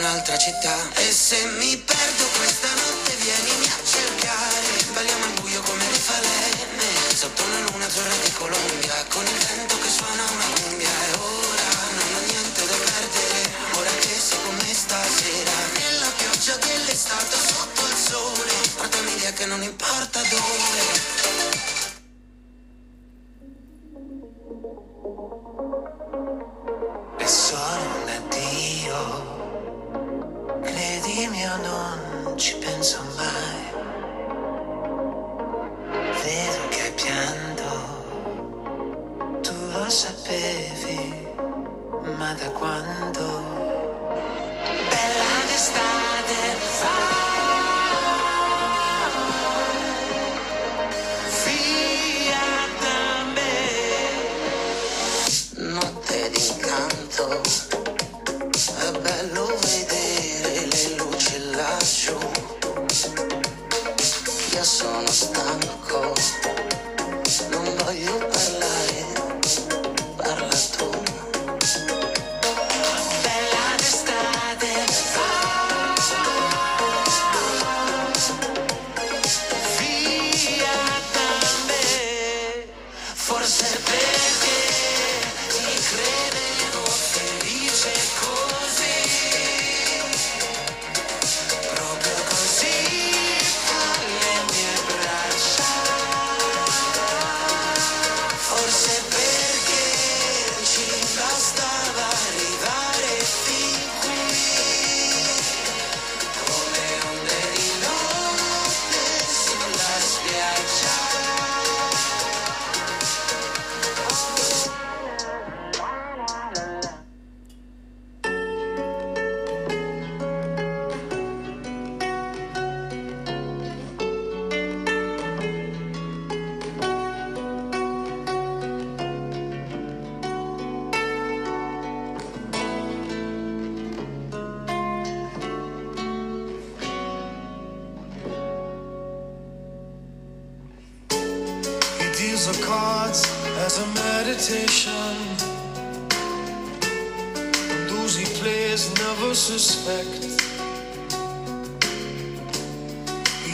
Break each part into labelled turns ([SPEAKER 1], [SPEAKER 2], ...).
[SPEAKER 1] un'altra città. E se mi perdo questa notte vienimi a cercare. Balliamo al buio come le falene Sotto una luna azzurra di Colombia. Con il vento che suona una cumbia. E ora non ho niente da perdere Ora che sei con me stasera. Nella pioggia dell'estate sotto il sole. Portami via che non importa dove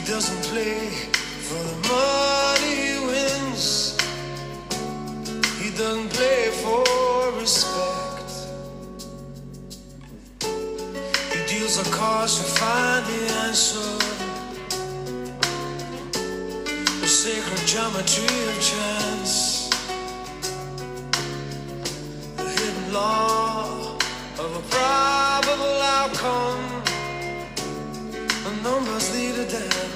[SPEAKER 2] doesn't play for the money he wins. He doesn't play for respect. He deals the cards to find the answer. The sacred geometry of chance. The hidden law of a probable outcome. The numbers lead a dance.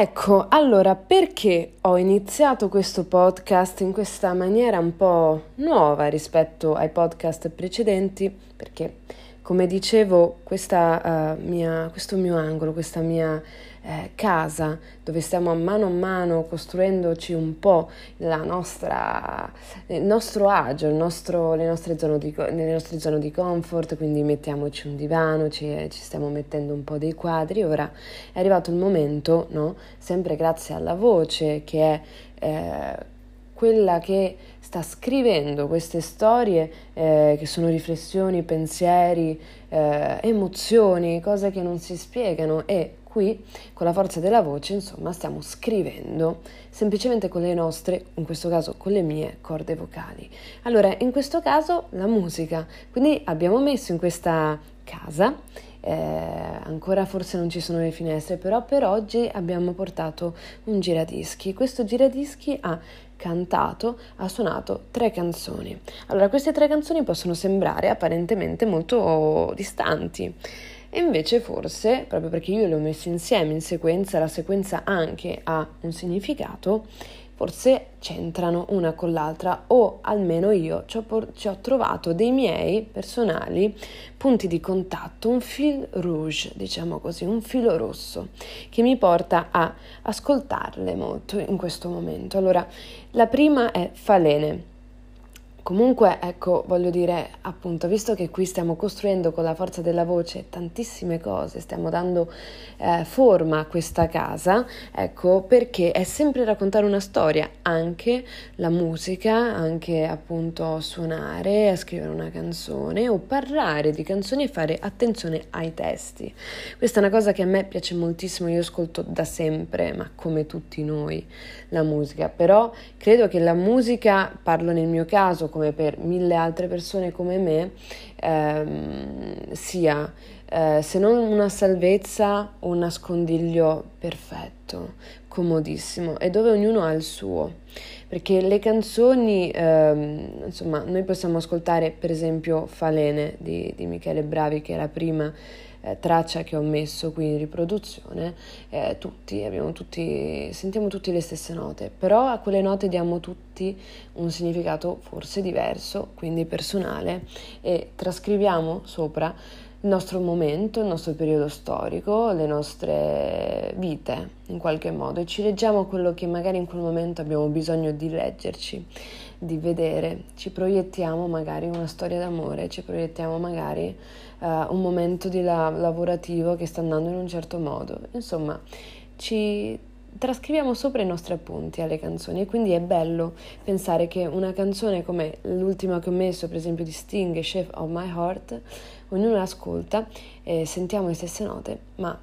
[SPEAKER 3] Ecco, allora perché ho iniziato questo podcast in questa maniera un po' nuova rispetto ai podcast precedenti? Perché, come dicevo, questa, eh, mia, questo mio angolo, questa mia eh, casa dove stiamo a mano a mano costruendoci un po' nostra, il nostro agio, il nostro, le, nostre di, le nostre zone di comfort, quindi mettiamoci un divano, ci, ci stiamo mettendo un po' dei quadri. Ora è arrivato il momento, no? sempre grazie alla voce che è eh, quella che sta scrivendo queste storie eh, che sono riflessioni, pensieri, eh, emozioni, cose che non si spiegano e qui con la forza della voce, insomma, stiamo scrivendo semplicemente con le nostre, in questo caso con le mie corde vocali. Allora, in questo caso la musica. Quindi abbiamo messo in questa casa eh, ancora forse non ci sono le finestre, però per oggi abbiamo portato un giradischi. Questo giradischi ha cantato, ha suonato tre canzoni. Allora, queste tre canzoni possono sembrare apparentemente molto distanti. E invece forse, proprio perché io le ho messe insieme in sequenza, la sequenza anche ha un significato, forse c'entrano una con l'altra o almeno io ci ho, por- ci ho, trovato dei miei personali punti di contatto, un fil rouge, diciamo così, un filo rosso che mi porta a ascoltarle molto in questo momento. Allora, la prima è Falene Comunque, ecco, voglio dire, appunto, visto che qui stiamo costruendo con la forza della voce tantissime cose, stiamo dando eh, forma a questa casa, ecco, perché è sempre raccontare una storia, anche la musica, anche appunto suonare, scrivere una canzone o parlare di canzoni e fare attenzione ai testi. Questa è una cosa che a me piace moltissimo, io ascolto da sempre, ma come tutti noi, la musica, però credo che la musica, parlo nel mio caso, come per mille altre persone come me, ehm, sia eh, se non una salvezza, un nascondiglio perfetto, comodissimo e dove ognuno ha il suo. Perché le canzoni, ehm, insomma, noi possiamo ascoltare per esempio Falene di, di Michele Bravi, che è la prima eh, traccia che ho messo qui in riproduzione, eh, tutti, tutti, sentiamo tutti le stesse note, però a quelle note diamo tutti un significato forse diverso, quindi personale, e trascriviamo sopra il nostro momento, il nostro periodo storico, le nostre vite in qualche modo. E ci leggiamo quello che magari in quel momento abbiamo bisogno di leggerci, di vedere, ci proiettiamo magari una storia d'amore, ci proiettiamo magari uh, un momento di la- lavorativo che sta andando in un certo modo, insomma ci trascriviamo sopra i nostri appunti alle canzoni. E quindi è bello pensare che una canzone come l'ultima che ho messo per esempio di Sting, Chef of My Heart, ognuno l'ascolta e sentiamo le stesse note ma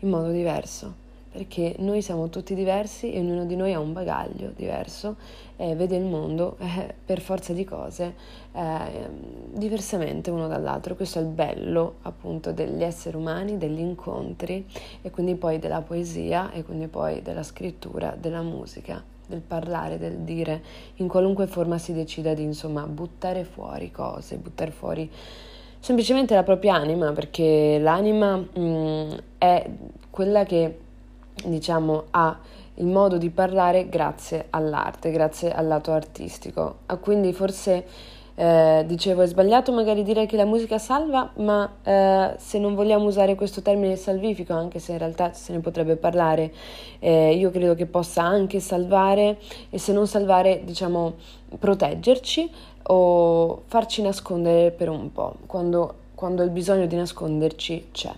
[SPEAKER 3] in modo diverso perché noi siamo tutti diversi e ognuno di noi ha un bagaglio diverso e vede il mondo eh, per forza di cose eh, diversamente uno dall'altro. Questo è il bello appunto degli esseri umani, degli incontri e quindi poi della poesia e quindi poi della scrittura, della musica del parlare, del dire, in qualunque forma si decida di insomma buttare fuori cose, buttare fuori semplicemente la propria anima, perché l'anima mh, mm, è quella che diciamo, ha il modo di parlare grazie all'arte, grazie al lato artistico. Ah, quindi forse eh, dicevo è sbagliato magari dire che la musica salva, ma eh, se non vogliamo usare questo termine salvifico, anche se in realtà se ne potrebbe parlare, eh, io credo che possa anche salvare e se non salvare, diciamo, proteggerci o farci nascondere per un po', quando, quando il bisogno di nasconderci c'è.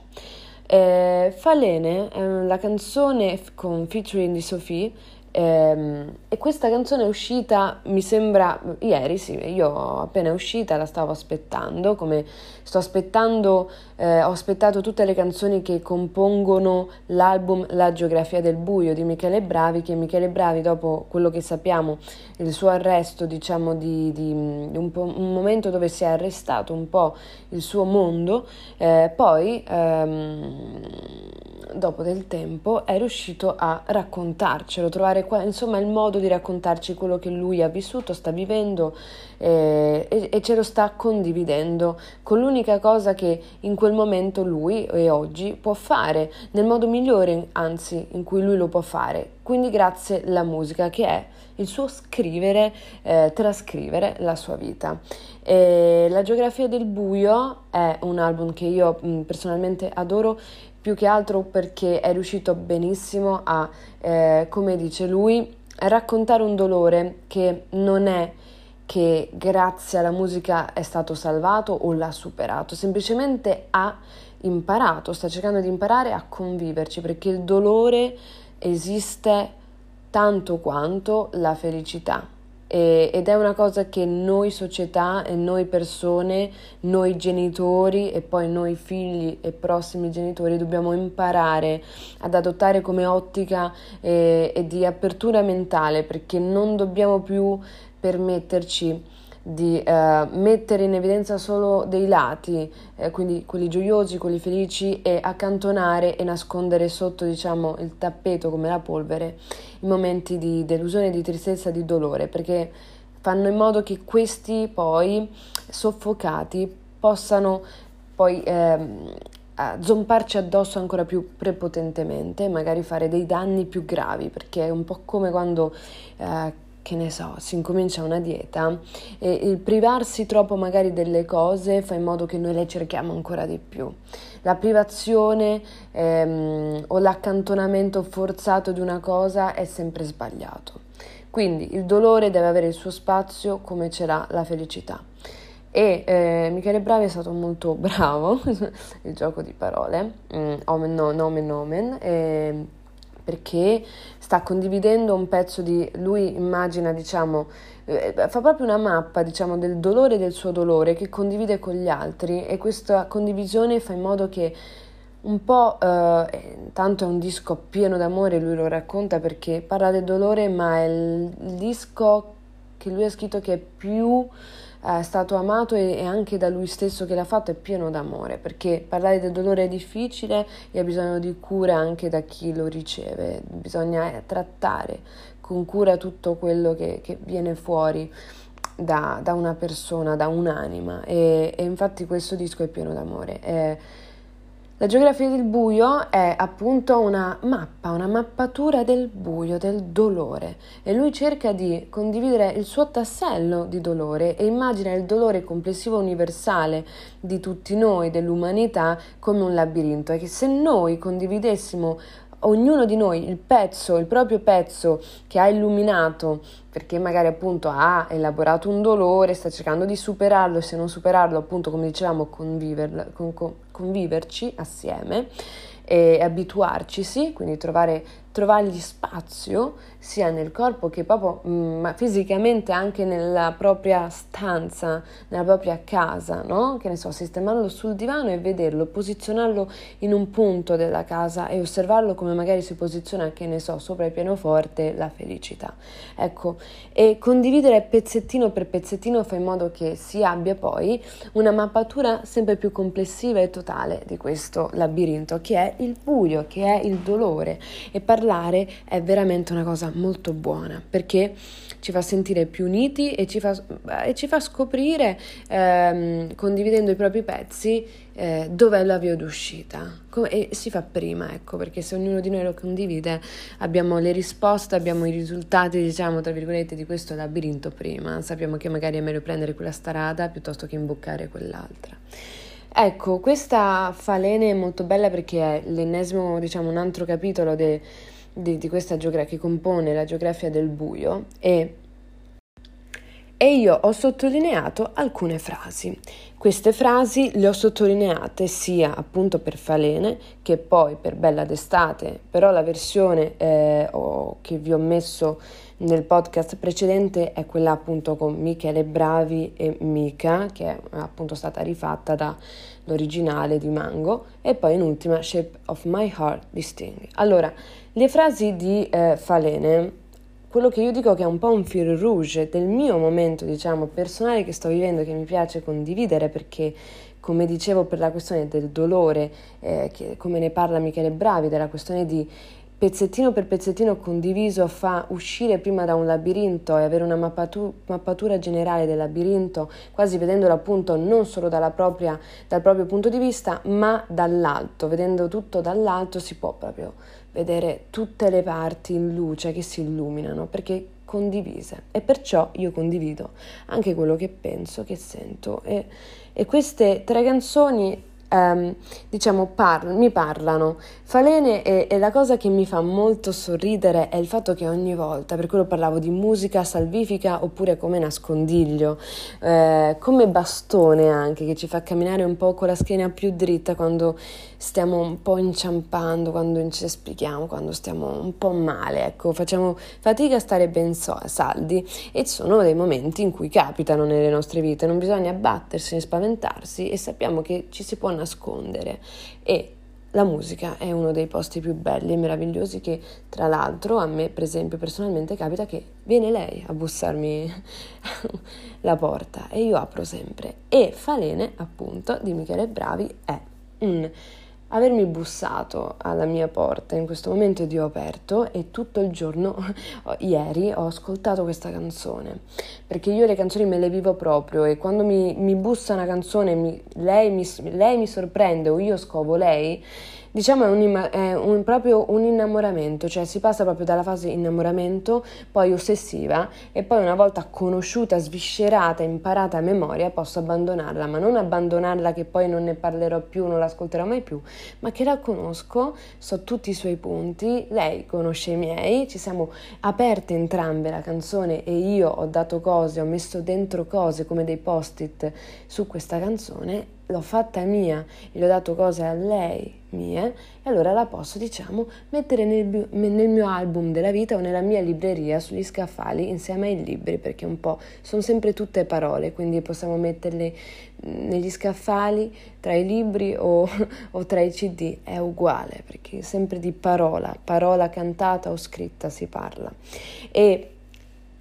[SPEAKER 3] Eh, Falene è la canzone con featuring di Sophie e questa canzone è uscita, mi sembra, ieri, sì, io appena è uscita la stavo aspettando, come sto aspettando, eh, ho aspettato tutte le canzoni che compongono l'album La geografia del buio di Michele Bravi, che Michele Bravi dopo quello che sappiamo, il suo arresto, diciamo, di, di, di un, un, momento dove si è arrestato un po' il suo mondo, eh, poi ehm, dopo del tempo è riuscito a raccontarcelo, trovare qua, insomma il modo di raccontarci quello che lui ha vissuto, sta vivendo eh, e, e ce lo sta condividendo con l'unica cosa che in quel momento lui e oggi può fare nel modo migliore, anzi in cui lui lo può fare. Quindi grazie alla musica che è il suo scrivere, eh, trascrivere la sua vita. E la geografia del buio è un album che io mh, personalmente adoro più che altro perché è riuscito benissimo a, eh, come dice lui, raccontare un dolore che non è che grazie alla musica è stato salvato o l'ha superato, semplicemente ha imparato, sta cercando di imparare a conviverci perché il dolore esiste tanto quanto la felicità e, ed è una cosa che noi società e noi persone, noi genitori e poi noi figli e prossimi genitori dobbiamo imparare ad adottare come ottica e, e di apertura mentale perché non dobbiamo più permetterci di eh, mettere in evidenza solo dei lati, eh, quindi quelli gioiosi, quelli felici e accantonare e nascondere sotto diciamo il tappeto come la polvere i momenti di delusione, di tristezza, di dolore, perché fanno in modo che questi poi soffocati possano poi ehm, zomparci addosso ancora più prepotentemente, magari fare dei danni più gravi, perché è un po' come quando eh, che ne so, si incomincia una dieta e il privarsi troppo magari delle cose fa in modo che noi le cerchiamo ancora di più. La privazione ehm, o l'accantonamento forzato di una cosa è sempre sbagliato. Quindi il dolore deve avere il suo spazio come ce l'ha la felicità. E eh, Michele Bravi è stato molto bravo, il gioco di parole, mm, omen, no, nomen nomen, eh, perché sta condividendo un pezzo di lui immagina diciamo eh, fa proprio una mappa diciamo del dolore del suo dolore che condivide con gli altri e questa condivisione fa in modo che un po' eh, tanto è un disco pieno d'amore lui lo racconta perché parla del dolore ma è il disco che lui ha scritto che è più è stato amato e, e anche da lui stesso che l'ha fatto è pieno d'amore, perché parlare del dolore è difficile e ha bisogno di cura anche da chi lo riceve, bisogna eh, trattare con cura tutto quello che, che viene fuori. Da, da, una persona, da un'anima e, e, infatti questo disco è pieno d'amore. È, la geografia del buio è appunto una mappa, una mappatura del buio, del dolore. E lui cerca di condividere il suo tassello di dolore e immagina il dolore complessivo universale di tutti noi, dell'umanità, come un labirinto. E che se noi condividessimo ognuno di noi il pezzo, il proprio pezzo che ha illuminato perché magari appunto ha elaborato un dolore, sta cercando di superarlo se non superarlo appunto come dicevamo conviver, con, con, conviverci assieme e abituarcisi, quindi trovare trovargli spazio sia nel corpo che proprio mm, ma fisicamente anche nella propria stanza, nella propria casa, no? Che ne so, sistemarlo sul divano e vederlo, posizionarlo in un punto della casa e osservarlo come magari si posiziona, che ne so, sopra il pianoforte, la felicità. Ecco, e condividere pezzettino per pezzettino fa in modo che si abbia poi una mappatura sempre più complessiva e totale di questo labirinto che è il buio, che è il dolore e parlare parlare è veramente una cosa molto buona perché ci fa sentire più uniti e ci fa, e ci fa scoprire, ehm, condividendo i propri pezzi, eh, dov'è la via d'uscita. Come, e si fa prima, ecco, perché se ognuno di noi lo condivide abbiamo le risposte, abbiamo i risultati, diciamo, tra virgolette, di questo labirinto prima. Sappiamo che magari è meglio prendere quella strada piuttosto che imboccare quell'altra. Ecco, questa falene è molto bella perché è l'ennesimo, diciamo, un altro capitolo de, di, di questa geografia che compone la geografia del buio e, e io ho sottolineato alcune frasi. Queste frasi le ho sottolineate sia appunto per Falene che poi per Bella d'estate, però la versione eh, oh, che vi ho messo nel podcast precedente è quella appunto con Michele Bravi e Mika, che è appunto stata rifatta dall'originale di Mango, e poi in ultima Shape of My Heart di Sting. Allora, le frasi di eh, Falene, quello che io dico che è un po' un fil rouge del mio momento, diciamo, personale che sto vivendo, che mi piace condividere perché come dicevo per la questione del dolore, eh, che, come ne parla Michele Bravi, della questione di pezzettino per pezzettino condiviso fa uscire prima da un labirinto e avere una mappatu- mappatura generale del labirinto, quasi vedendolo appunto non solo propria, dal proprio punto di vista, ma dall'alto. Vedendo tutto dall'alto si può proprio vedere tutte le parti in luce che si illuminano perché condivise. E perciò io condivido anche quello che penso, che sento. E, e queste tre canzoni um, diciamo, par- mi parlano. Falene e, e, la cosa che mi fa molto sorridere è il fatto che ogni volta, per quello parlavo di musica salvifica oppure come nascondiglio, eh, come bastone anche, che ci fa camminare un po' con la schiena più dritta quando stiamo un po' inciampando, quando incespichiamo, quando stiamo un po' male, ecco, facciamo fatica a stare ben so- saldi e sono dei momenti in cui capitano nelle nostre vite, non bisogna abbattersi spaventarsi e sappiamo che ci si può nascondere. E la musica è uno dei posti più belli e meravigliosi che tra l'altro a me per esempio personalmente capita che viene lei a bussarmi la porta e io apro sempre. E Falene appunto di Michele Bravi è un avermi bussato alla mia porta. In questo momento io ho aperto e tutto il giorno ieri ho ascoltato questa canzone. Perché io le canzoni me le vivo proprio e quando mi, mi bussa una canzone mi, lei, mi, lei mi sorprende o io scovo lei Diciamo è, un, è un, proprio un innamoramento, cioè si passa proprio dalla fase innamoramento, poi ossessiva e poi una volta conosciuta, sviscerata, imparata a memoria posso abbandonarla, ma non abbandonarla che poi non ne parlerò più, non l'ascolterò mai più, ma che la conosco, so tutti i suoi punti, lei conosce i miei, ci siamo aperte entrambe la canzone e io ho dato cose, ho messo dentro cose come dei post-it su questa canzone l'ho fatta mia le ho dato cose a lei mie e allora la posso diciamo mettere nel, nel, mio album della vita o nella mia libreria sugli scaffali insieme ai libri perché un po' sono sempre tutte parole quindi possiamo metterle negli scaffali tra i libri o, o tra i cd è uguale perché sempre di parola parola cantata o scritta si parla. E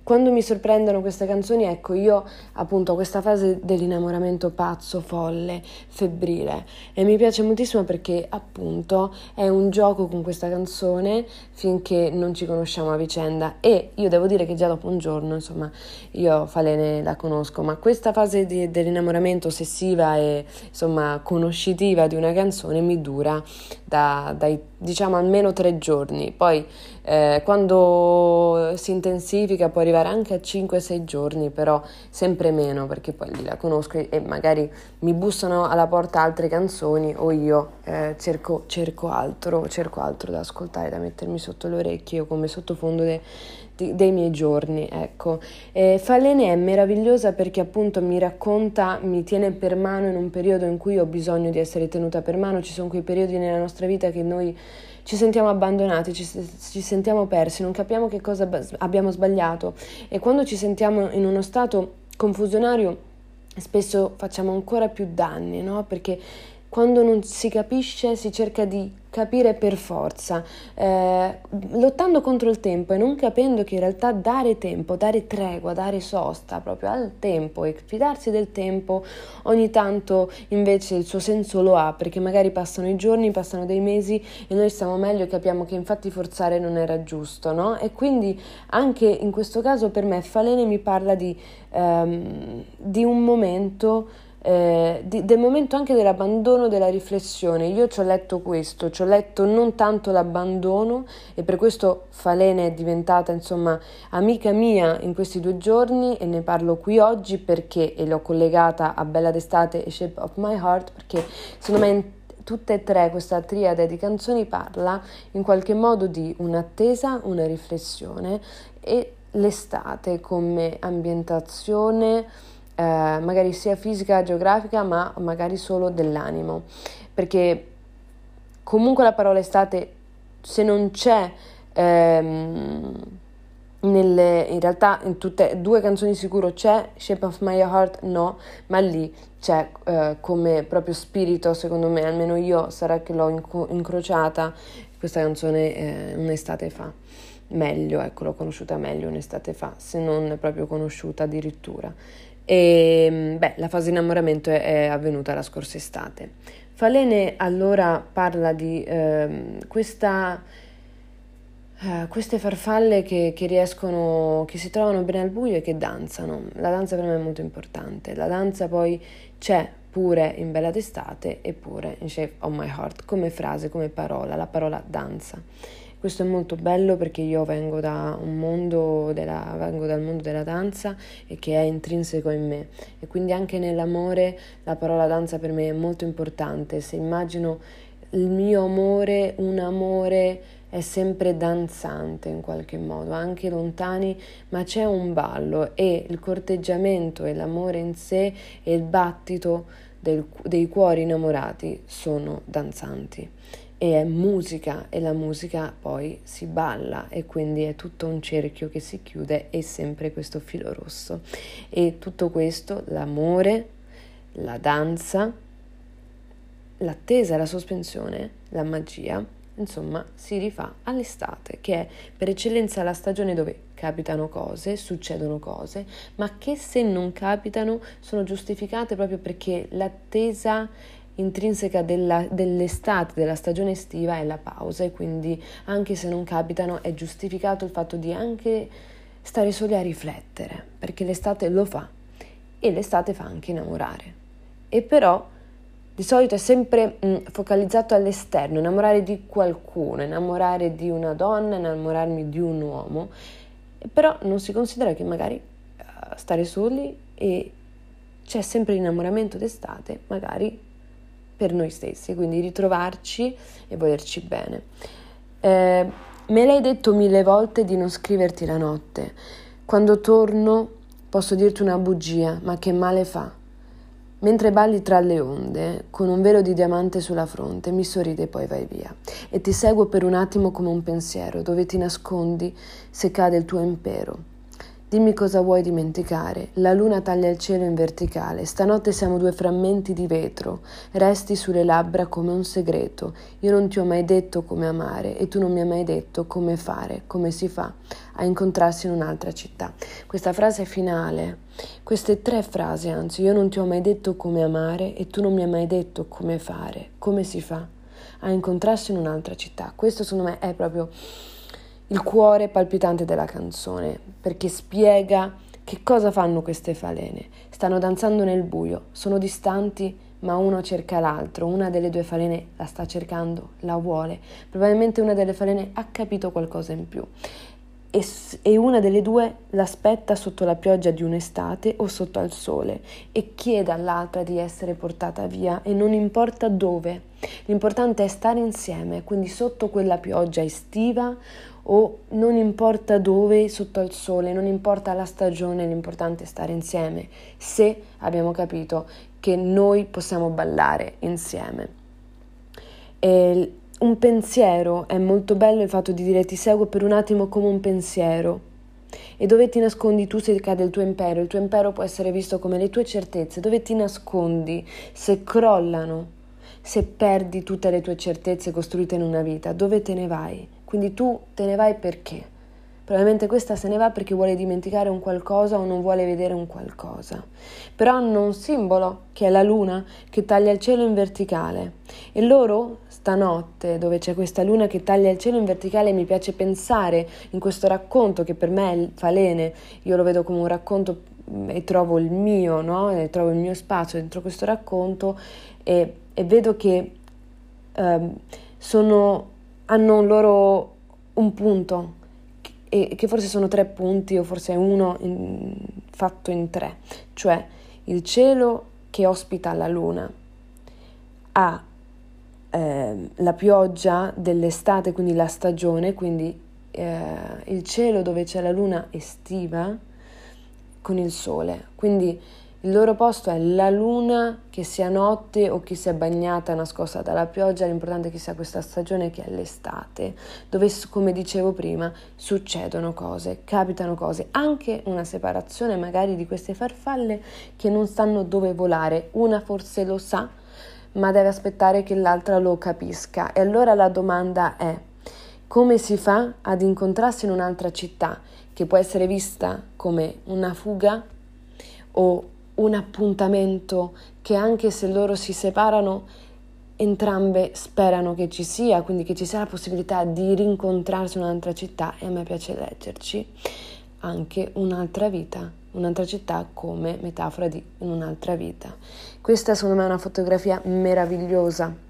[SPEAKER 3] quando mi sorprendono queste canzoni, ecco, io appunto ho questa fase dell'innamoramento pazzo, folle, febbrile. E mi piace moltissimo perché appunto è un gioco con questa canzone finché non ci conosciamo a vicenda. E io devo dire che già dopo un giorno, insomma, io Falene la conosco, ma questa fase di, dell'innamoramento ossessiva e insomma conoscitiva di una canzone mi dura da, dai diciamo almeno tre giorni, poi eh, quando si intensifica può arrivare anche a 5-6 giorni, però sempre meno perché poi lì la conosco e, magari mi bussano alla porta altre canzoni o io eh, cerco, cerco, altro, cerco altro da ascoltare, da mettermi sotto le orecchie o come sottofondo de, de, dei miei giorni. Ecco. E Falene è meravigliosa perché appunto mi racconta, mi tiene per mano in un periodo in cui ho bisogno di essere tenuta per mano, ci sono quei periodi nella nostra vita che noi ci sentiamo abbandonati, ci, ci sentiamo persi, non capiamo che cosa abbiamo sbagliato e quando ci sentiamo in uno stato confusionario spesso facciamo ancora più danni, no? Perché quando non si capisce si cerca di capire per forza, eh, lottando contro il tempo e non capendo che in realtà dare tempo, dare tregua, dare sosta proprio al tempo e fidarsi del tempo ogni tanto invece il suo senso lo ha perché magari passano i giorni, passano dei mesi e noi stiamo meglio e capiamo che infatti forzare non era giusto, no? E quindi anche in questo caso per me Falene mi parla di, um, di un momento eh, di, del momento anche dell'abbandono della riflessione. Io ci ho letto questo, ci ho letto non tanto l'abbandono e per questo Falene è diventata insomma amica mia in questi due giorni e ne parlo qui oggi perché e l'ho collegata a Bella d'estate e Shape of My Heart perché secondo me tutte e tre questa triade di canzoni parla in qualche modo di un'attesa, una riflessione e l'estate come ambientazione eh, magari sia fisica, geografica, ma magari solo dell'animo, perché comunque la parola estate, se non c'è ehm, nelle, in realtà in tutte due canzoni sicuro c'è, Shape of My Heart no, ma lì c'è eh, come proprio spirito, secondo me, almeno io sarà che l'ho inco- incrociata questa canzone eh, un'estate fa. Meglio, ecco, l'ho conosciuta meglio un'estate fa, se non proprio conosciuta addirittura. E mm, beh, la fase di innamoramento è, avvenuta la scorsa estate. Falene allora parla di eh, questa, eh, queste farfalle che, che, riescono, che si trovano bene al buio e che danzano. La danza per me è molto importante. La danza poi c'è pure in Bella d'estate e pure in Shape of My Heart come frase, come parola, la parola danza. Questo è molto bello perché io vengo, da mondo della, vengo dal mondo della danza e che è intrinseco in me e quindi anche nell'amore la parola danza per me è molto importante. Se immagino il mio amore, un amore è sempre danzante in qualche modo, anche lontani, ma c'è un ballo e il corteggiamento e l'amore in sé e il battito del, dei cuori innamorati sono danzanti e è musica e la musica poi si balla e quindi è tutto un cerchio che si chiude e sempre questo filo rosso. E tutto questo l'amore la danza l'attesa la sospensione la magia insomma si rifà all'estate che è per eccellenza la stagione dove capitano cose, succedono cose, ma che se non capitano sono giustificate proprio perché l'attesa intrinseca della, dell'estate, della stagione estiva è la pausa e quindi anche se non capitano è giustificato il fatto di anche stare soli a riflettere, perché l'estate lo fa e l'estate fa anche innamorare. E però di solito è sempre mh, focalizzato all'esterno, innamorare di qualcuno, innamorare di una donna, innamorarmi di un uomo, però non si considera che magari uh, stare soli e c'è sempre l'innamoramento d'estate, magari per noi stessi, quindi ritrovarci e volerci bene. Eh, me l'hai detto mille volte di non scriverti la notte. Quando torno posso dirti una bugia, ma che male fa? Mentre balli tra le onde, con un velo di diamante sulla fronte, mi sorride e poi vai via. E ti seguo per un attimo come un pensiero, dove ti nascondi se cade il tuo impero. Dimmi cosa vuoi dimenticare. La luna taglia il cielo in verticale. Stanotte siamo due frammenti di vetro. Resti sulle labbra come un segreto. Io non ti ho mai detto come amare e tu non mi hai mai detto come fare, come si fa a incontrarsi in un'altra città. Questa frase finale, queste tre frasi, anzi, io non ti ho mai detto come amare e tu non mi hai mai detto come fare, come si fa a incontrarsi in un'altra città. Questo secondo me è proprio il cuore palpitante della canzone, perché spiega che cosa fanno queste falene. Stanno danzando nel buio, sono distanti, ma uno cerca l'altro, una delle due falene la sta cercando, la vuole. Probabilmente una delle falene ha capito qualcosa in più e, e una delle due l'aspetta sotto la pioggia di un'estate o sotto al sole e chiede all'altra di essere portata via e non importa dove. L'importante è stare insieme, quindi sotto quella pioggia estiva o non importa dove, sotto al sole, non importa la stagione, l'importante è stare insieme, se abbiamo capito che noi possiamo ballare insieme. E un pensiero è molto bello il fatto di dire ti seguo per un attimo come un pensiero. E dove ti nascondi tu se cade il tuo impero? Il tuo impero può essere visto come le tue certezze. Dove ti nascondi se crollano? Se perdi tutte le tue certezze costruite in una vita? Dove te ne vai? Quindi tu te ne vai perché? Probabilmente questa se ne va perché vuole dimenticare un qualcosa o non vuole vedere un qualcosa. Però hanno un simbolo che è la luna che taglia il cielo in verticale e loro stanotte dove c'è questa luna che taglia il cielo in verticale mi piace pensare in questo racconto che per me è falene, io lo vedo come un racconto mm, e trovo il mio, no? E trovo il mio spazio dentro questo racconto e, e vedo che eh, sono hanno loro un punto e che forse sono tre punti o forse uno in, fatto in tre, cioè il cielo che ospita la luna ha eh, la pioggia dell'estate, quindi la stagione, quindi eh, il cielo dove c'è la luna estiva con il sole, quindi il loro posto è la luna, che sia notte o che sia bagnata, nascosta dalla pioggia, l'importante è che sia questa stagione che è l'estate, dove, come dicevo prima, succedono cose, capitano cose, anche una separazione magari di queste farfalle che non sanno dove volare. Una forse lo sa, ma deve aspettare che l'altra lo capisca. E allora la domanda è, come si fa ad incontrarsi in un'altra città che può essere vista come una fuga o un appuntamento che anche se loro si separano, entrambe sperano che ci sia, quindi che ci sia la possibilità di rincontrarsi in un'altra città e a me piace leggerci anche un'altra vita, un'altra città come metafora di un'altra vita. Questa secondo me è una fotografia meravigliosa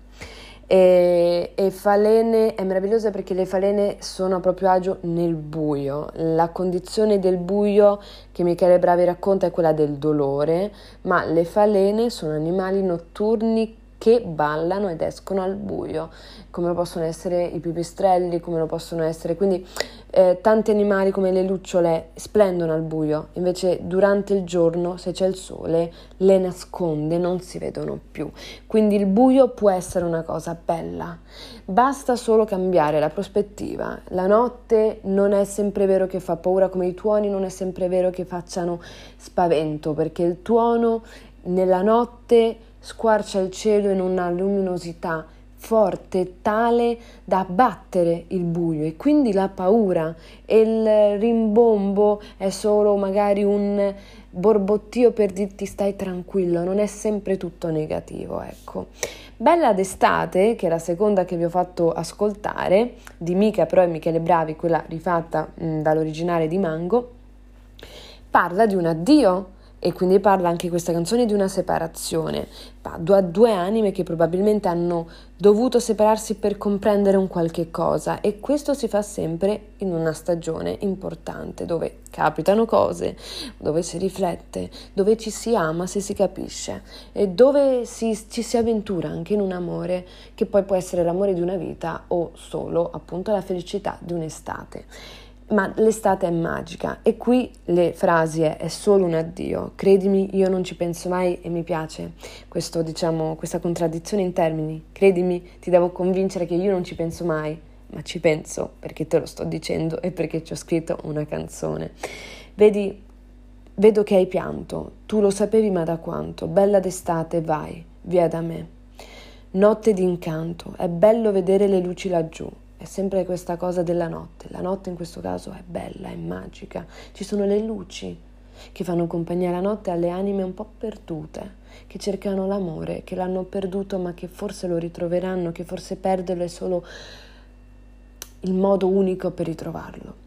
[SPEAKER 3] E, e, falene è meravigliosa perché le falene sono a proprio agio nel buio. La condizione del buio che Michele Bravi racconta è quella del dolore, ma le falene sono animali notturni che ballano ed escono al buio, come lo possono essere i pipistrelli, come lo possono essere, quindi eh, tanti animali come le lucciole splendono al buio, invece durante il giorno, se c'è il sole, le nasconde, non si vedono più. Quindi il buio può essere una cosa bella, basta solo cambiare la prospettiva. La notte non è sempre vero che fa paura come i tuoni, non è sempre vero che facciano spavento, perché il tuono nella notte squarcia il cielo in una luminosità forte tale da abbattere il buio e quindi la paura e il rimbombo è solo magari un borbottio per dirti stai tranquillo, non è sempre tutto negativo, ecco. Bella d'estate, che è la seconda che vi ho fatto ascoltare, di Mica però e Michele Bravi, quella rifatta mh, dall'originale di Mango, parla di un addio e quindi parla anche questa canzone di una separazione, a due anime che probabilmente hanno dovuto separarsi per comprendere un qualche cosa. E questo si fa sempre in una stagione importante dove capitano cose, dove si riflette, dove ci si ama se si capisce e dove si, ci si avventura anche in un amore che poi può essere l'amore di una vita o solo appunto la felicità di un'estate ma l'estate è magica e qui le frasi è, è, solo un addio, credimi io non ci penso mai e mi piace questo, diciamo, questa contraddizione in termini, credimi ti devo convincere che io non ci penso mai, ma ci penso perché te lo sto dicendo e perché ci ho scritto una canzone. Vedi, vedo che hai pianto, tu lo sapevi ma da quanto, bella d'estate vai, via da me. Notte d'incanto, è bello vedere le luci laggiù è sempre questa cosa della notte. La notte in questo caso è bella, è magica. Ci sono le luci che fanno compagnia la notte alle anime un po' perdute, che cercano l'amore, che l'hanno perduto ma che forse lo ritroveranno, che forse perderlo è solo il modo unico per ritrovarlo.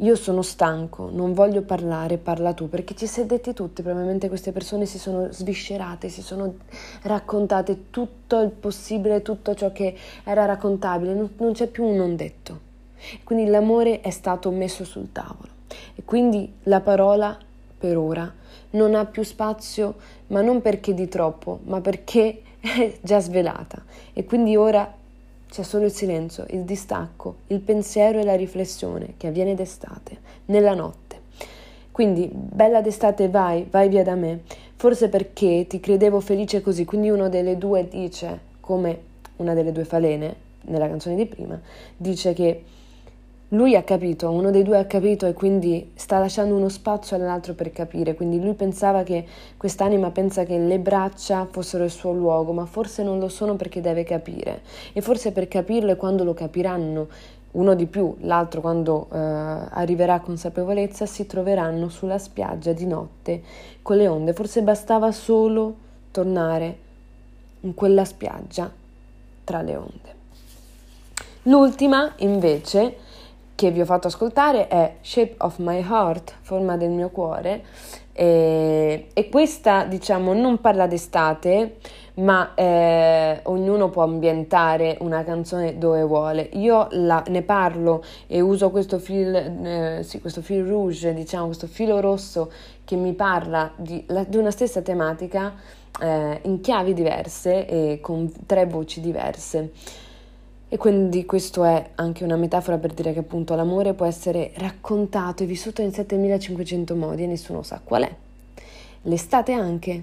[SPEAKER 3] Io sono stanco, non voglio parlare, parla tu, perché ci sedetti tutti, probabilmente queste persone si sono sviscerate, si sono raccontate tutto il possibile, tutto ciò che era raccontabile, non, non c'è più un non detto. Quindi l'amore è stato messo sul tavolo e quindi la parola per ora non ha più spazio, ma non perché di troppo, ma perché è già svelata e quindi ora c'è solo il silenzio, il distacco, il pensiero e la riflessione che avviene d'estate, nella notte. Quindi, bella d'estate, vai, vai via da me. Forse perché ti credevo felice così. Quindi uno delle due dice, come una delle due falene nella canzone di prima, dice che lui ha capito, uno dei due ha capito e quindi sta lasciando uno spazio all'altro per capire, quindi lui pensava che quest'anima pensa che le braccia fossero il suo luogo, ma forse non lo sono perché deve capire e forse per capirlo e quando lo capiranno uno di più, l'altro quando eh, arriverà a consapevolezza, si troveranno sulla spiaggia di notte con le onde. Forse bastava solo tornare in quella spiaggia tra le onde. L'ultima, invece, che vi ho fatto ascoltare è Shape of My Heart, forma del mio cuore, e, e questa diciamo non parla d'estate, ma eh, ognuno può ambientare una canzone dove vuole. Io la, ne parlo e uso questo fil, eh, sì, questo fil rouge, diciamo, questo filo rosso che mi parla di, la, di una stessa tematica eh, in chiavi diverse e con tre voci diverse. E quindi questo è anche una metafora per dire che appunto l'amore può essere raccontato e vissuto in 7500 modi e nessuno sa qual è. L'estate anche,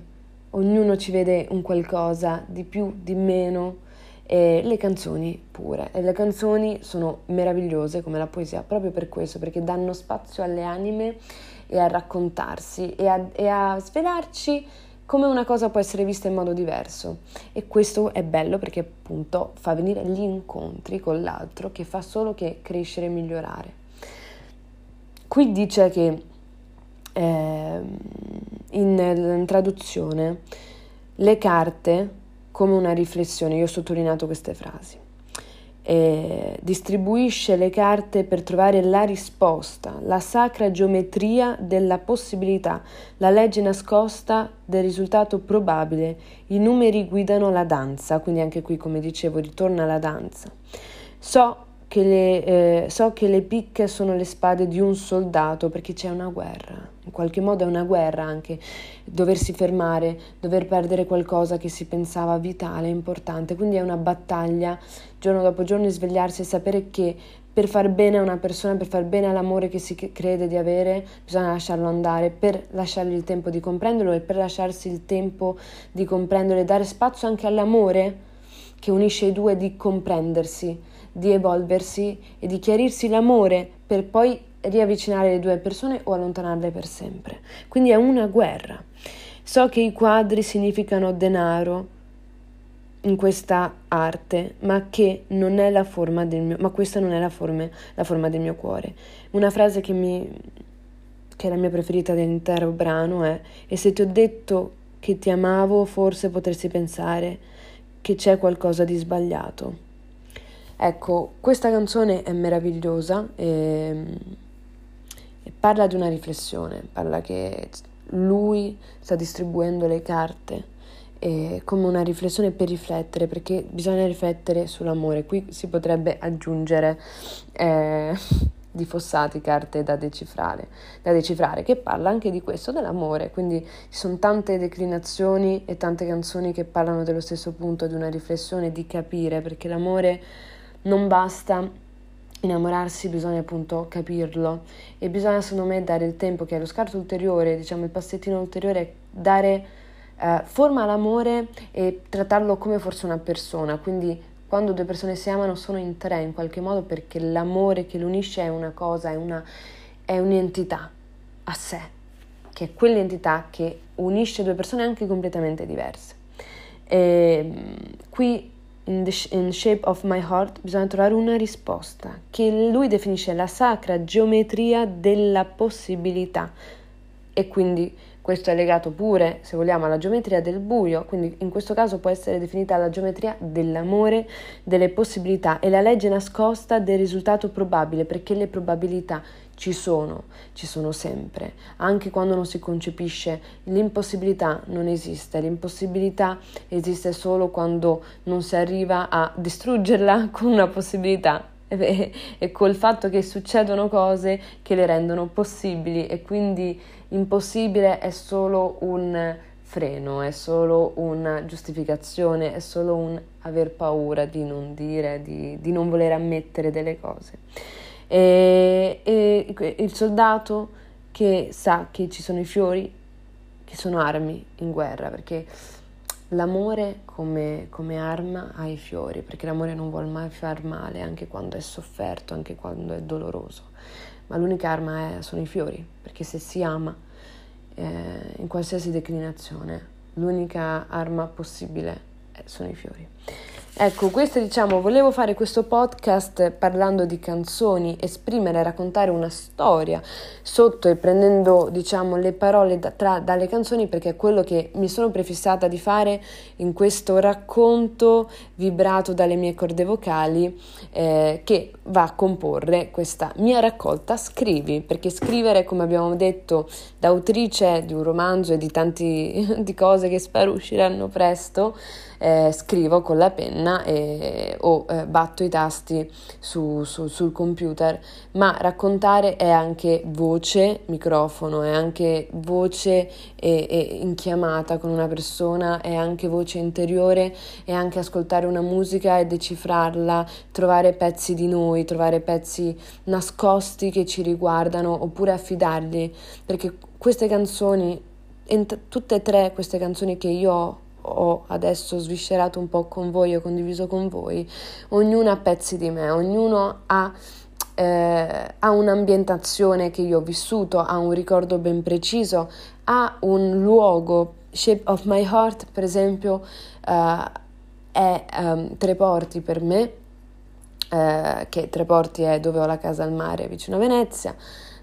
[SPEAKER 3] ognuno ci vede un qualcosa di più, di meno, e le canzoni pure. E le canzoni sono meravigliose come la poesia proprio per questo, perché danno spazio alle anime e a raccontarsi e a, e a svelarci come una cosa può essere vista in modo diverso e questo è bello perché appunto fa venire gli incontri con l'altro che fa solo che crescere e migliorare. Qui dice che eh, in, in traduzione le carte come una riflessione, io ho sottolineato queste frasi. Eh, distribuisce le carte per trovare la risposta, la sacra geometria della possibilità, la legge nascosta del risultato probabile. I numeri guidano la danza, quindi anche qui, come dicevo, ritorna la danza. So che le, eh, so che le picche sono le spade di un soldato perché c'è una guerra, in qualche modo è una guerra anche doversi fermare, dover perdere qualcosa che si pensava vitale, importante, quindi è una battaglia giorno dopo giorno svegliarsi e sapere che per far bene a una persona, per far bene all'amore che si crede di avere, bisogna lasciarlo andare, per lasciargli il tempo di comprenderlo e per lasciarsi il tempo di comprenderlo e dare spazio anche all'amore che unisce i due di comprendersi di evolversi e di chiarirsi l'amore per poi riavvicinare le due persone o allontanarle per sempre. Quindi è una guerra. So che i quadri significano denaro in questa arte, ma che non è la forma del mio, ma questa non è la forma, la forma del mio cuore. Una frase che mi che è la mia preferita dell'intero brano è e se ti ho detto che ti amavo, forse potresti pensare che c'è qualcosa di sbagliato. Ecco, questa canzone è meravigliosa e, e parla di una riflessione, parla che lui sta distribuendo le carte come una riflessione per riflettere, perché bisogna riflettere sull'amore. Qui si potrebbe aggiungere eh, di Fossati carte da decifrare, da decifrare, che parla anche di questo, dell'amore. Quindi ci sono tante declinazioni e tante canzoni che parlano dello stesso punto, di una riflessione, di capire, perché l'amore non basta innamorarsi, bisogna appunto capirlo e bisogna secondo me dare il tempo che è lo scarto ulteriore, diciamo il passettino ulteriore, dare eh, forma all'amore e trattarlo come fosse una persona, quindi quando due persone si amano sono in tre in qualche modo perché l'amore che l'unisce è una cosa, è, una, è un'entità a sé, che è quell'entità che unisce due persone anche completamente diverse. E, qui in, the, in Shape of My Heart bisogna trovare una risposta che lui definisce la sacra geometria della possibilità. E quindi questo è legato pure, se vogliamo, alla geometria del buio, quindi in questo caso può essere definita la geometria dell'amore, delle possibilità e la legge nascosta del risultato probabile, perché le probabilità ci sono, ci sono sempre, anche quando non si concepisce, l'impossibilità non esiste, l'impossibilità esiste solo quando non si arriva a distruggerla con una possibilità e col fatto che succedono cose che le rendono possibili e quindi impossibile è solo un freno, è solo una giustificazione, è solo un aver paura di non dire, di, di non voler ammettere delle cose. E, e il soldato che sa che ci sono i fiori, che sono armi in guerra, perché l'amore come, come, arma ha i fiori, perché l'amore non vuole mai far male, anche quando è sofferto, anche quando è doloroso. Ma l'unica arma è, sono i fiori, perché se si ama eh, in qualsiasi declinazione, l'unica arma possibile sono i fiori. Ecco, questo diciamo, volevo fare questo podcast parlando di canzoni, esprimere, raccontare una storia sotto e prendendo, diciamo, le parole da, tra, dalle canzoni perché è quello che mi sono prefissata di fare in questo racconto vibrato dalle mie corde vocali eh, che va a comporre questa mia raccolta Scrivi, perché scrivere, come abbiamo detto, da autrice di un romanzo e di tante cose che spero usciranno presto, eh, scrivo con la penna e, o eh, batto i tasti su, su, sul computer, ma raccontare è anche voce, microfono, è anche voce e, e in chiamata con una persona, è anche voce interiore, è anche ascoltare una musica e decifrarla, trovare pezzi di noi, trovare pezzi nascosti che ci riguardano oppure affidarli, perché queste canzoni, tutte e tre queste canzoni che io ho ho adesso sviscerato un po' con voi, ho condiviso con voi, ognuno ha pezzi di me, ognuno ha, eh, ha un'ambientazione che io ho vissuto, ha un ricordo ben preciso, ha un luogo. Shape of My Heart, per esempio, uh, è um, Tre Porti per me, uh, che Tre Porti è dove ho la casa al mare vicino a Venezia.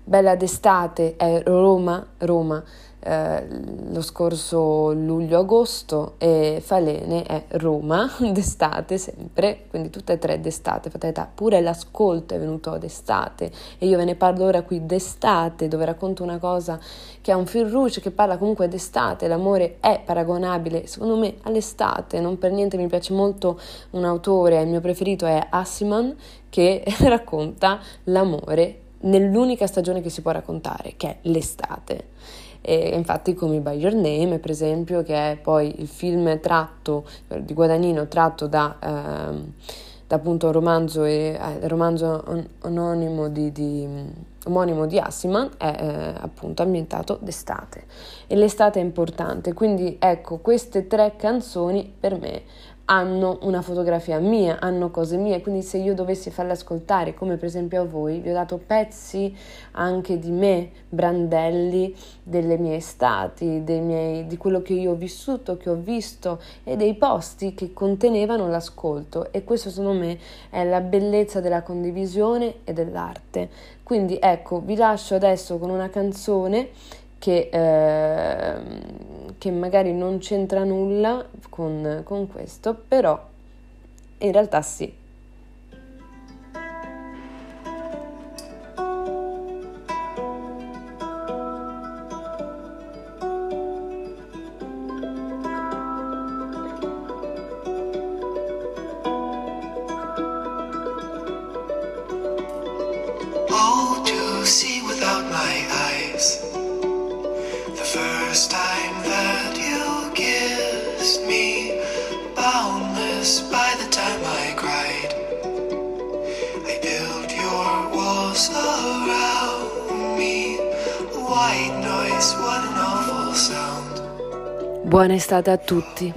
[SPEAKER 3] Bella d'estate è Roma, Roma eh, lo scorso luglio-agosto e Falene è Roma d'estate sempre, quindi tutte e tre d'estate, fate pure l'ascolto è venuto d'estate e io ve ne parlo ora qui d'estate dove racconto una cosa che ha un fil rouge che parla comunque d'estate, l'amore è paragonabile secondo me all'estate, non per niente mi piace molto un autore, il mio preferito è Assiman che racconta l'amore nell'unica stagione che si può raccontare, che è l'estate. E infatti come By Your Name, per esempio, che è poi il film tratto di Guadagnino tratto da, eh, da appunto un romanzo, e, eh, romanzo anonimo di, di, omonimo di Assiman, è eh, appunto ambientato d'estate. E l'estate è importante, quindi ecco, queste tre canzoni per me hanno una fotografia mia, hanno cose mie, quindi se io dovessi farle ascoltare, come per esempio a voi, vi ho dato pezzi anche di me, brandelli delle mie estati, miei, di quello che io ho vissuto, che ho visto e dei posti che contenevano l'ascolto e questo secondo me è la bellezza della condivisione e dell'arte. Quindi ecco, vi lascio adesso con una canzone che, eh, che magari non c'entra nulla con, con questo, però in realtà sì. Buona estate a tutti.